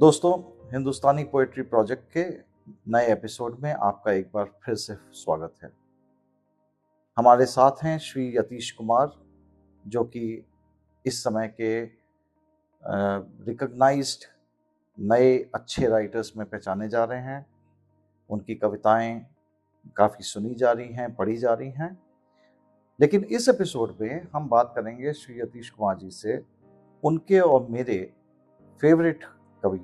दोस्तों, हिंदुस्तानी poetry project के नए एपिसोड में आपका एक बार फिर से स्वागत है। हमारे साथ हैं श्री यतीश कुमार, जो कि इस समय के रिकग्नाइज्ड नए अच्छे राइटर्स में पहचाने जा रहे हैं। उनकी कविताएँ काफ़ी सुनी जा रही हैं, पढ़ी जा रही हैं। लेकिन इस एपिसोड में हम बात करेंगे श्री यतीश कुमार जी से, उनके और मेरे फेवरेट कवि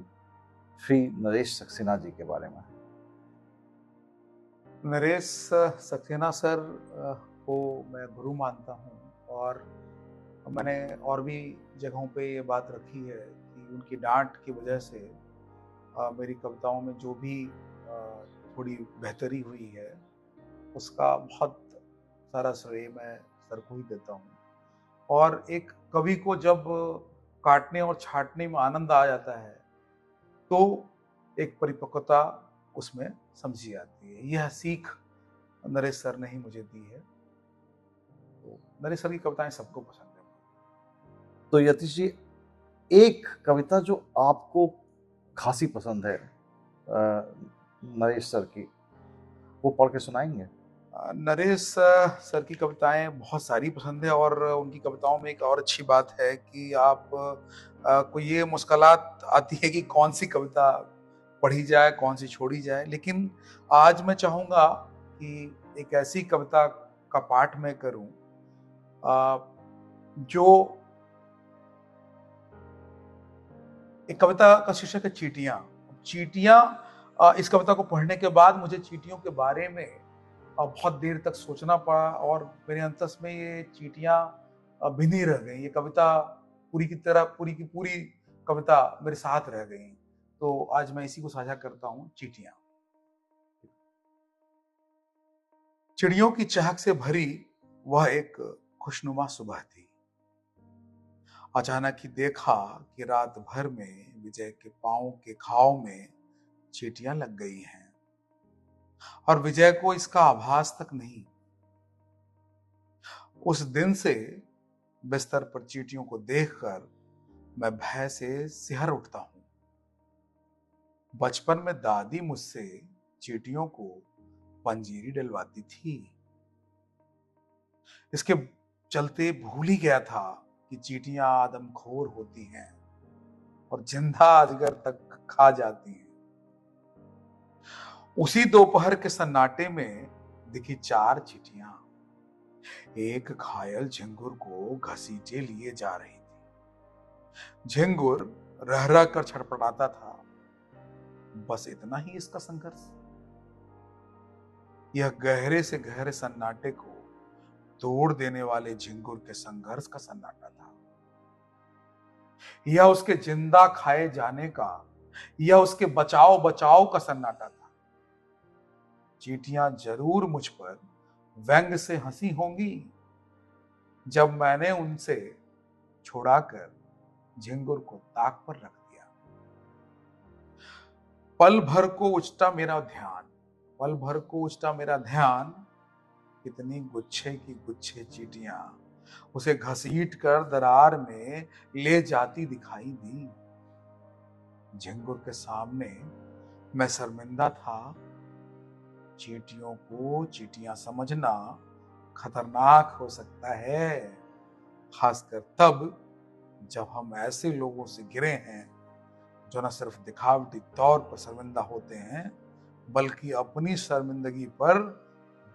श्री नरेश सक्सेना जी के बारे में? नरेश सक्सेना सर को मैं गुरु मानता हूँ और मैंने और भी जगहों पे ये बात रखी है कि उनकी डांट की वजह से मेरी कविताओं में जो भी थोड़ी बेहतरी हुई है, उसका बहुत सारा श्रेय मैं सर को ही देता हूँ। और एक कवि को जब काटने और छाटने में आनंद आ जाता है तो एक परिपक्वता उसमें समझी आती है। यह सीख नरेश सर ने ही मुझे दी है। तो नरेश सर की कविताएँ सबको पसंद है। तो यतीश जी, एक कविता जो आपको खासी पसंद है नरेश सर की, वो पढ़ के सुनाएँगे? नरेश सर की कविताएँ बहुत सारी पसंद है और उनकी कविताओं में एक और अच्छी बात है कि आप को ये मुश्किलात आती है कि कौन सी कविता पढ़ी जाए, कौन सी छोड़ी जाए। लेकिन आज मैं चाहूँगा कि एक ऐसी कविता का पाठ मैं करूँ जो एक कविता का शीर्षक है चीटियाँ। चीटियाँ इस कविता को पढ़ने के बाद मुझे चीटियों के बारे में बहुत देर तक सोचना पड़ा और मेरे अंतस में ये चीटियाँ भिनी रह गई। ये कविता पूरी की तरह, पूरी की पूरी कविता मेरे साथ रह गई। तो आज मैं इसी को साझा करता हूँ, चीटियाँ। चिड़ियों की चहक से भरी वह एक खुशनुमा सुबह थी। अचानक ही देखा कि रात भर में विजय के पाँव के खाव में चीटियाँ लग गई हैं। और विजय को इसका आभास तक नहीं। उस दिन से बिस्तर पर चीटियों को देखकर मैं भय से सिहर उठता हूँ। बचपन में दादी मुझसे चीटियों को पंजीरी डलवाती थी। इसके चलते भूल ही गया था कि चीटियाँ आदमखोर होती हैं और ज़िंदा अजगर तक खा जाती हैं। उसी दोपहर के सन्नाटे में दिखी चार चिटियाँ एक घायल झिंगुर को घसीटे लिए जा रही थी। झिंगुर रह रह कर छटपटाता था। बस इतना ही इसका संघर्ष? यह गहरे से गहरे सन्नाटे को तोड़ देने वाले झिंगुर के संघर्ष का सन्नाटा था। यह उसके ज़िंदा खाए जाने का यह उसके बचाओ बचाओ का सन्नाटा था। चीटियाँ ज़रूर मुझ पर व्यंग से हँसी होंगी। जब मैंने उनसे छोड़ाकर झिंगुर को ताक पर रख दिया। पल भर को उचटा मेरा ध्यान, पल भर को उचटा मेरा ध्यान कितनी गुच्छे की गुच्छे चीटियाँ उसे घसीट कर दरार में ले जाती दिखाई दी। झिंगुर के सामने मैं शर्मिंदा था। चीटियों को चीटियाँ समझना खतरनाक हो सकता है। खासकर तब जब हम ऐसे लोगों से गिरे हैं जो न सिर्फ़ दिखावटी तौर पर शर्मिंदा होते हैं बल्कि अपनी शर्मिंदगी पर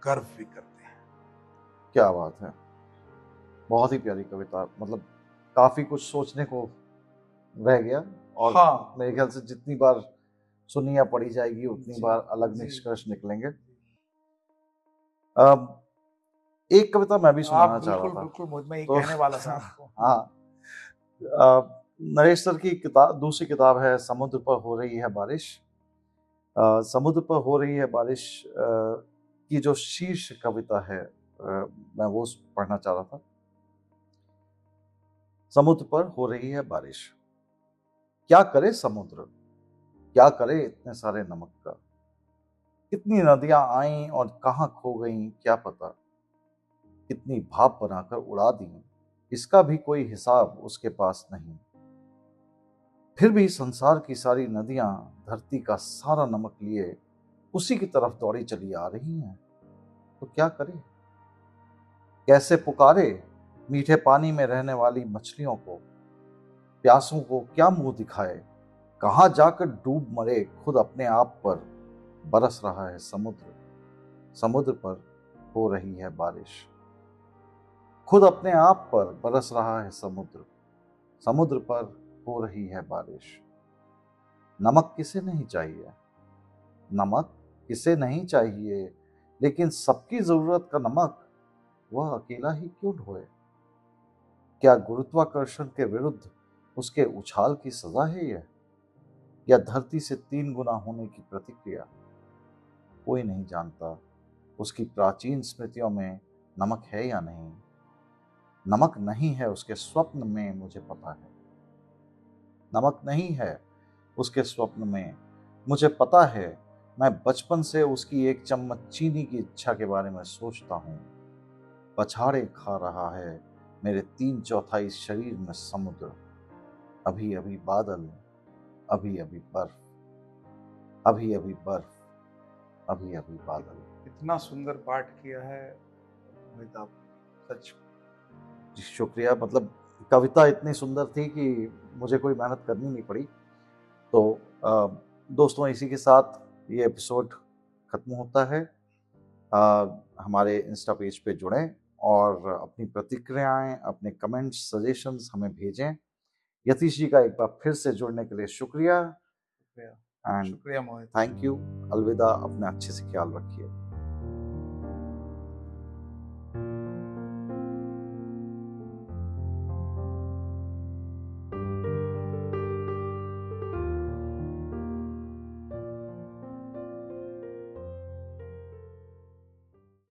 गर्व भी करते हैं। क्या बात है। बहुत ही प्यारी कविता मतलब काफ़ी कुछ सोचने को रह गया और हाँ, मेरे ख्याल से जितनी बार सुनी या पढ़ी जाएगी उतनी बार अलग निष्कर्ष निकलेंगे। अब एक कविता मैं भी सुनाना चाह रहा था। बिल्कुल मैं तो, कहने वाला था हाँ। नरेश सर की किताब दूसरी किताब है समुद्र पर हो रही है बारिश। आ, समुद्र पर हो रही है बारिश आ, की जो शीर्ष कविता है आ, मैं वो पढ़ना चाह रहा था। समुद्र पर हो रही है बारिश। क्या करे समुद्र? क्या करे इतने सारे नमक का? कितनी नदियाँ आईं और कहाँ खो गईं, क्या पता? कितनी भाप बनाकर उड़ा दी। इसका भी कोई हिसाब उसके पास नहीं। फिर भी संसार की सारी नदियाँ धरती का सारा नमक लिए उसी की तरफ़ दौड़ी चली आ रही हैं। तो क्या करे? कैसे पुकारे मीठे पानी में रहने वाली मछलियों को? प्यासों को क्या मुँह दिखाए? कहा जाकर डूब मरे खुद अपने आप पर बरस रहा है समुद्र समुद्र पर हो रही है बारिश। खुद अपने आप पर बरस रहा है समुद्र समुद्र पर हो रही है बारिश। नमक किसे नहीं चाहिए? नमक किसे नहीं चाहिए? लेकिन सबकी ज़रूरत का नमक, वह अकेला ही क्यों ढोए? क्या गुरुत्वाकर्षण के विरुद्ध उसके उछाल की सजा है यह? या धरती से तीन गुना होने की प्रतिक्रिया। कोई नहीं जानता उसकी प्राचीन स्मृतियों में नमक है या नहीं। नमक नहीं है उसके स्वप्न में, मुझे पता है। नमक नहीं है उसके स्वप्न में, मुझे पता है। मैं बचपन से उसकी एक चम्मच चीनी की इच्छा के बारे में सोचता हूँ। पछाड़े खा रहा है मेरे तीन चौथाई शरीर में समुद्र। अभी अभी बादल अभी अभी बर्फ़। अभी अभी बर्फ़। अभी अभी बादल। इतना सुंदर पाठ किया है अमिताभ सच। जी शुक्रिया। मतलब कविता इतनी सुंदर थी कि मुझे कोई मेहनत करनी नहीं पड़ी। तो आ, दोस्तों इसी के साथ ये एपिसोड ख़त्म होता है। आ, हमारे इंस्टा पेज पे जुड़ें और अपनी प्रतिक्रियाएँ अपने कमेंट्स सजेशंस हमें भेजें। यतीश जी का एक बार फिर से जुड़ने के लिए शुक्रिया। एंड थैंक यू अलविदा। अपने अच्छे से ख्याल रखिए।